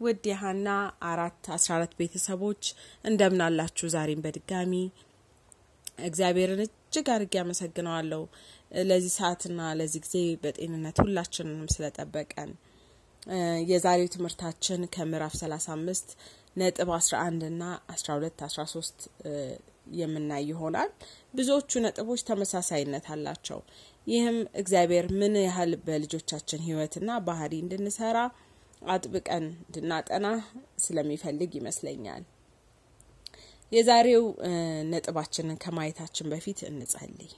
ውድ የሀና አራት አስራ አራት ቤተሰቦች እንደምን አላችሁ? ዛሬም በድጋሚ እግዚአብሔርን እጅግ አድርጌ አመሰግነዋለሁ ለዚህ ሰዓትና ለዚህ ጊዜ በጤንነት ሁላችንንም ስለጠበቀን። የዛሬው ትምህርታችን ከምዕራፍ ሰላሳ አምስት ነጥብ አስራ አንድ ና አስራ ሁለት አስራ ሶስት የምናይ ይሆናል። ብዙዎቹ ነጥቦች ተመሳሳይነት አላቸው። ይህም እግዚአብሔር ምን ያህል በልጆቻችን ሕይወትና ባህሪ እንድንሰራ አጥብቀን እንድናጠና ስለሚፈልግ ይመስለኛል። የዛሬው ነጥባችንን ከማየታችን በፊት እንጸልይ።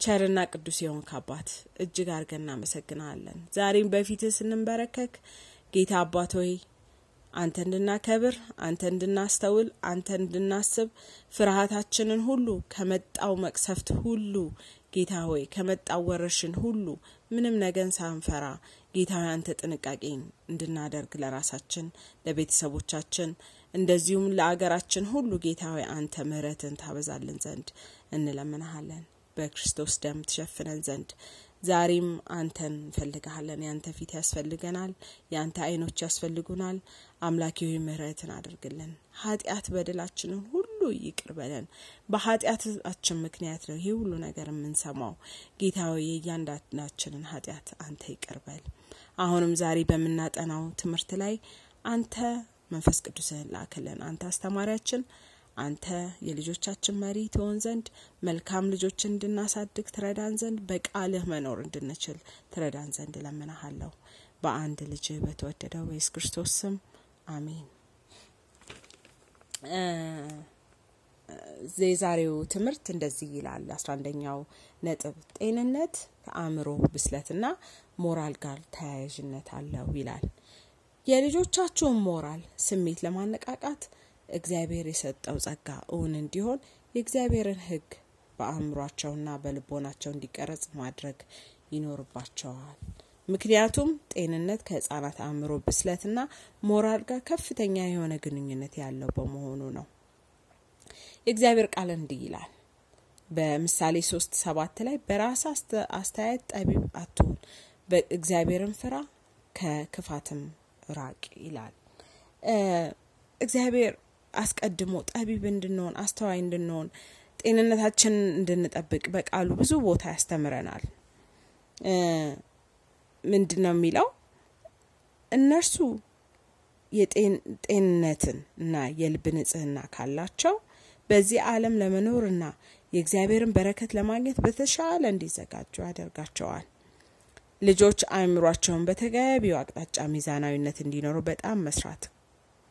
ቸርና ቅዱስ የሆንክ አባት እጅግ አድርገን እናመሰግናለን። ዛሬም በፊትህ ስንንበረከክ ጌታ አባት ሆይ አንተ እንድናከብር፣ አንተ እንድናስተውል፣ አንተ እንድናስብ ፍርሃታችንን ሁሉ ከመጣው መቅሰፍት ሁሉ ጌታ ሆይ ከመጣው ወረርሽን ሁሉ ምንም ነገን ሳንፈራ ጌታ አንተ ጥንቃቄን እንድናደርግ ለራሳችን፣ ለቤተሰቦቻችን እንደዚሁም ለአገራችን ሁሉ ጌታ ሆይ አንተ ምሕረትን ታበዛልን ዘንድ እንለምንሃለን። በክርስቶስ ደም ትሸፍነን ዘንድ ዛሬም አንተን እንፈልግሃለን። ያንተ ፊት ያስፈልገናል። ያንተ ዓይኖች ያስፈልጉናል። አምላኪ ሆይ ምሕረትን አድርግልን። ኃጢአት በደላችንን ይቅር በለን። በኃጢአታችን ምክንያት ነው ይህ ሁሉ ነገር የምንሰማው። ጌታ ሆይ የእያንዳንዳችንን ኃጢአት አንተ ይቅር አሁንም ዛሬ በምናጠናው ትምህርት ላይ አንተ መንፈስ ቅዱስህን ላክልን። አንተ አስተማሪያችን አንተ የልጆቻችን መሪ ትሆን ዘንድ መልካም ልጆችን እንድናሳድግ ትረዳን ዘንድ በቃልህ መኖር እንድንችል ትረዳን ዘንድ እለምንሃለሁ። በአንድ ልጅ በተወደደው በኢየሱስ ክርስቶስ ስም አሜን። የዛሬው ትምህርት እንደዚህ ይላል። አስራ አንደኛው ነጥብ ጤንነት ከአእምሮ ብስለትና ሞራል ጋር ተያያዥነት አለው ይላል። የልጆቻችሁን ሞራል ስሜት ለማነቃቃት እግዚአብሔር የሰጠው ጸጋ እውን እንዲሆን የእግዚአብሔርን ሕግ በአእምሯቸውና በልቦናቸው እንዲቀረጽ ማድረግ ይኖርባቸዋል። ምክንያቱም ጤንነት ከህጻናት አእምሮ ብስለትና ሞራል ጋር ከፍተኛ የሆነ ግንኙነት ያለው በመሆኑ ነው። የእግዚአብሔር ቃል እንዲህ ይላል በምሳሌ ሶስት ሰባት ላይ በራስ አስተያየት ጠቢብ አትሁን፣ በእግዚአብሔርን ፍራ፣ ከክፋትም ራቅ ይላል። እግዚአብሔር አስቀድሞ ጠቢብ እንድንሆን አስተዋይ እንድንሆን ጤንነታችንን እንድንጠብቅ በቃሉ ብዙ ቦታ ያስተምረናል። ምንድን ነው የሚለው? እነርሱ የጤንነትን እና የልብ ንጽህና ካላቸው በዚህ ዓለም ለመኖርና የእግዚአብሔርን በረከት ለማግኘት በተሻለ እንዲዘጋጁ ያደርጋቸዋል። ልጆች አእምሯቸውን በተገቢው አቅጣጫ ሚዛናዊነት እንዲኖሩ በጣም መስራት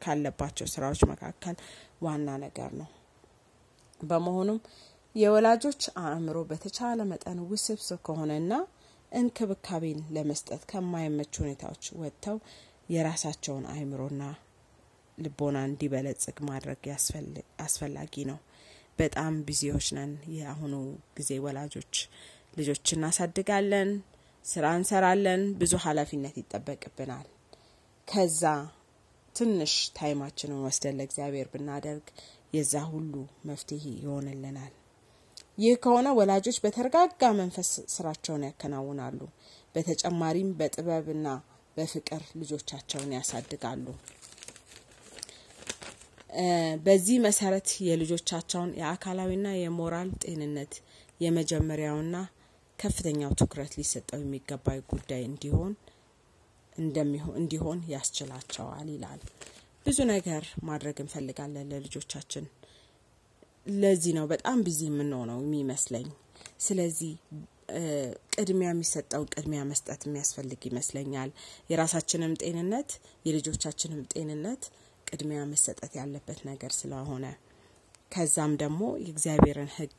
ካለባቸው ስራዎች መካከል ዋና ነገር ነው። በመሆኑም የወላጆች አእምሮ በተቻለ መጠን ውስብስብ ከሆነና እንክብካቤን ለመስጠት ከማይመች ሁኔታዎች ወጥተው የራሳቸውን አእምሮና ልቦና እንዲበለጽግ ማድረግ አስፈላጊ ነው። በጣም ቢዚዎች ነን። የአሁኑ ጊዜ ወላጆች ልጆች እናሳድጋለን፣ ስራ እንሰራለን፣ ብዙ ኃላፊነት ይጠበቅብናል። ከዛ ትንሽ ታይማችንን ወስደን ለእግዚአብሔር ብናደርግ የዛ ሁሉ መፍትሄ ይሆንልናል። ይህ ከሆነ ወላጆች በተረጋጋ መንፈስ ስራቸውን ያከናውናሉ። በተጨማሪም በጥበብና በፍቅር ልጆቻቸውን ያሳድጋሉ። በዚህ መሰረት የልጆቻቸውን የአካላዊና የሞራል ጤንነት የመጀመሪያውና ከፍተኛው ትኩረት ሊሰጠው የሚገባ ጉዳይ እንዲሆን እንዲሆን ያስችላቸዋል ይላል። ብዙ ነገር ማድረግ እንፈልጋለን ለልጆቻችን። ለዚህ ነው በጣም ቢዚ የምንሆነው የሚመስለኝ። ስለዚህ ቅድሚያ የሚሰጠውን ቅድሚያ መስጠት የሚያስፈልግ ይመስለኛል። የራሳችንም ጤንነት የልጆቻችንም ጤንነት ቅድሚያ መሰጠት ያለበት ነገር ስለሆነ ከዛም ደግሞ የእግዚአብሔርን ሕግ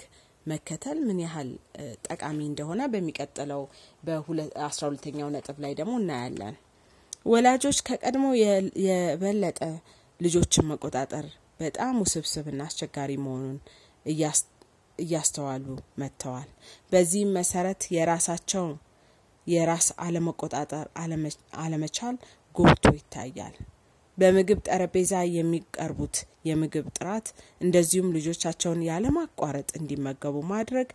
መከተል ምን ያህል ጠቃሚ እንደሆነ በሚቀጥለው በአስራ ሁለተኛው ነጥብ ላይ ደግሞ እናያለን። ወላጆች ከቀድሞ የበለጠ ልጆችን መቆጣጠር በጣም ውስብስብና አስቸጋሪ መሆኑን እያስተዋሉ መጥተዋል። በዚህም መሰረት የራሳቸው የራስ አለመቆጣጠር አለመቻል ጎልቶ ይታያል። በምግብ ጠረጴዛ የሚቀርቡት የምግብ ጥራት እንደዚሁም ልጆቻቸውን ያለማቋረጥ እንዲመገቡ ማድረግ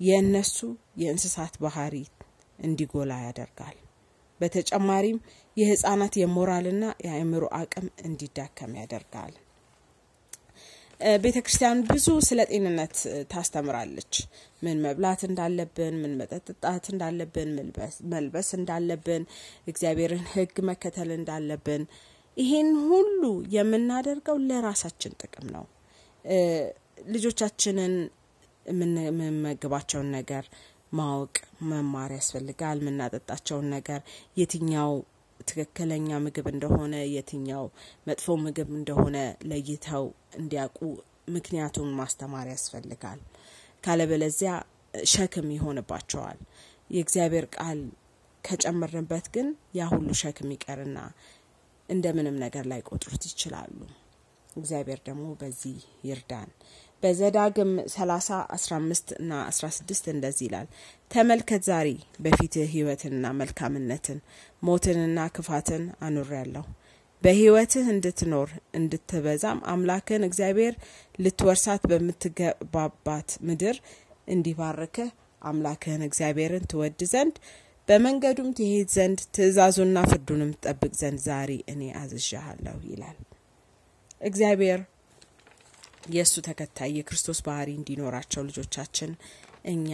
የእነሱ የእንስሳት ባህሪ እንዲጎላ ያደርጋል። በተጨማሪም የህጻናት የሞራልና የአእምሮ አቅም እንዲዳከም ያደርጋል። ቤተ ክርስቲያን ብዙ ስለ ጤንነት ታስተምራለች። ምን መብላት እንዳለብን፣ ምን መጠጣት እንዳለብን፣ መልበስ እንዳለብን፣ እግዚአብሔርን ሕግ መከተል እንዳለብን። ይሄን ሁሉ የምናደርገው ለራሳችን ጥቅም ነው። ልጆቻችንን የምንመግባቸውን ነገር ማወቅ መማር ያስፈልጋል። የምናጠጣቸውን ነገር የትኛው ትክክለኛ ምግብ እንደሆነ የትኛው መጥፎ ምግብ እንደሆነ ለይተው እንዲያውቁ ምክንያቱን ማስተማር ያስፈልጋል። ካለበለዚያ ሸክም ይሆንባቸዋል። የእግዚአብሔር ቃል ከጨመርንበት ግን ያ ሁሉ ሸክም ይቀርና እንደምንም ነገር ላይ ቆጥሩት ይችላሉ። እግዚአብሔር ደግሞ በዚህ ይርዳን። በዘዳግም 30 15 እና 16 እንደዚህ ይላል፣ ተመልከት ዛሬ በፊትህ ሕይወትንና መልካምነትን ሞትንና ክፋትን አኑሬያለሁ። በሕይወትህ እንድትኖር እንድትበዛም አምላክን እግዚአብሔር ልትወርሳት በምትገባባት ምድር እንዲባርክህ አምላክህን እግዚአብሔርን ትወድ ዘንድ በመንገዱም ትሄድ ዘንድ ትእዛዙና ፍርዱንም ትጠብቅ ዘንድ ዛሬ እኔ አዝዣሃለሁ ይላል። እግዚአብሔር የእሱ ተከታይ የክርስቶስ ባህሪ እንዲኖራቸው ልጆቻችን እኛ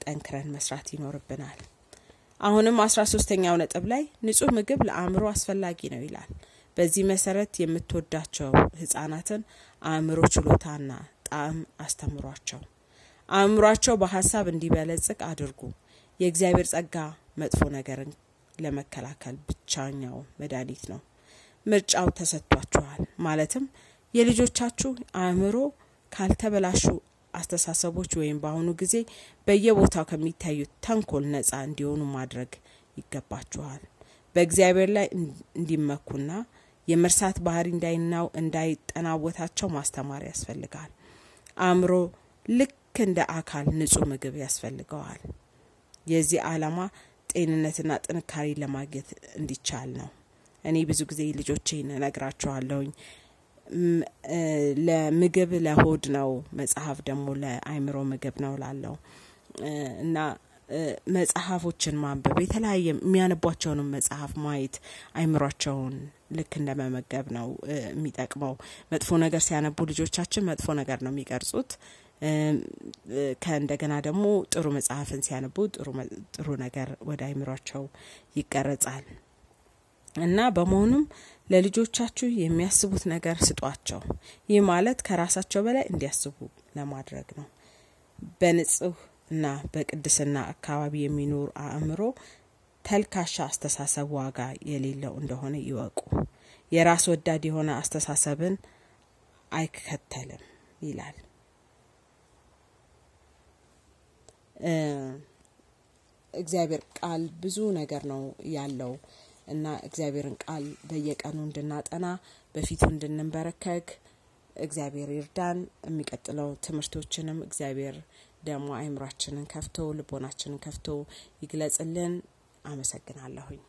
ጠንክረን መስራት ይኖርብናል። አሁንም አስራ ሶስተኛው ነጥብ ላይ ንጹህ ምግብ ለአእምሮ አስፈላጊ ነው ይላል። በዚህ መሰረት የምትወዳቸው ህጻናትን አእምሮ ችሎታና ጣዕም አስተምሯቸው። አእምሯቸው በሀሳብ እንዲበለጽግ አድርጉ። የእግዚአብሔር ጸጋ መጥፎ ነገርን ለመከላከል ብቻኛው መድኃኒት ነው። ምርጫው ተሰጥቷችኋል። ማለትም የልጆቻችሁ አእምሮ ካልተበላሹ አስተሳሰቦች ወይም በአሁኑ ጊዜ በየቦታው ከሚታዩት ተንኮል ነጻ እንዲሆኑ ማድረግ ይገባችኋል። በእግዚአብሔር ላይ እንዲመኩና የመርሳት ባህሪ እንዳይናው እንዳይጠናወታቸው ማስተማር ያስፈልጋል። አእምሮ ልክ እንደ አካል ንጹህ ምግብ ያስፈልገዋል። የዚህ ዓላማ ጤንነትና ጥንካሬ ለማግኘት እንዲቻል ነው። እኔ ብዙ ጊዜ ልጆቼን እነግራቸዋለሁኝ ለምግብ ለሆድ ነው፣ መጽሐፍ ደግሞ ለአይምሮ ምግብ ነው ላለው እና መጽሐፎችን ማንበብ የተለያየ የሚያነቧቸውንም መጽሐፍ ማየት አይምሯቸውን ልክ እንደ መመገብ ነው የሚጠቅመው። መጥፎ ነገር ሲያነቡ ልጆቻችን መጥፎ ነገር ነው የሚቀርጹት። ከእንደገና ደግሞ ጥሩ መጽሐፍን ሲያነቡ ጥሩ ነገር ወደ አይምሯቸው ይቀረጻል። እና በመሆኑም ለልጆቻችሁ የሚያስቡት ነገር ስጧቸው። ይህ ማለት ከራሳቸው በላይ እንዲያስቡ ለማድረግ ነው። በንጹህ እና በቅድስና አካባቢ የሚኖር አእምሮ ተልካሻ አስተሳሰብ ዋጋ የሌለው እንደሆነ ይወቁ። የራስ ወዳድ የሆነ አስተሳሰብን አይከተልም ይላል። እግዚአብሔር ቃል ብዙ ነገር ነው ያለው እና እግዚአብሔርን ቃል በየቀኑ እንድናጠና በፊቱ እንድንበረከክ እግዚአብሔር ይርዳን። የሚቀጥለው ትምህርቶችንም እግዚአብሔር ደግሞ አይምሯችንን ከፍቶ ልቦናችንን ከፍቶ ይግለጽልን። አመሰግናለሁኝ።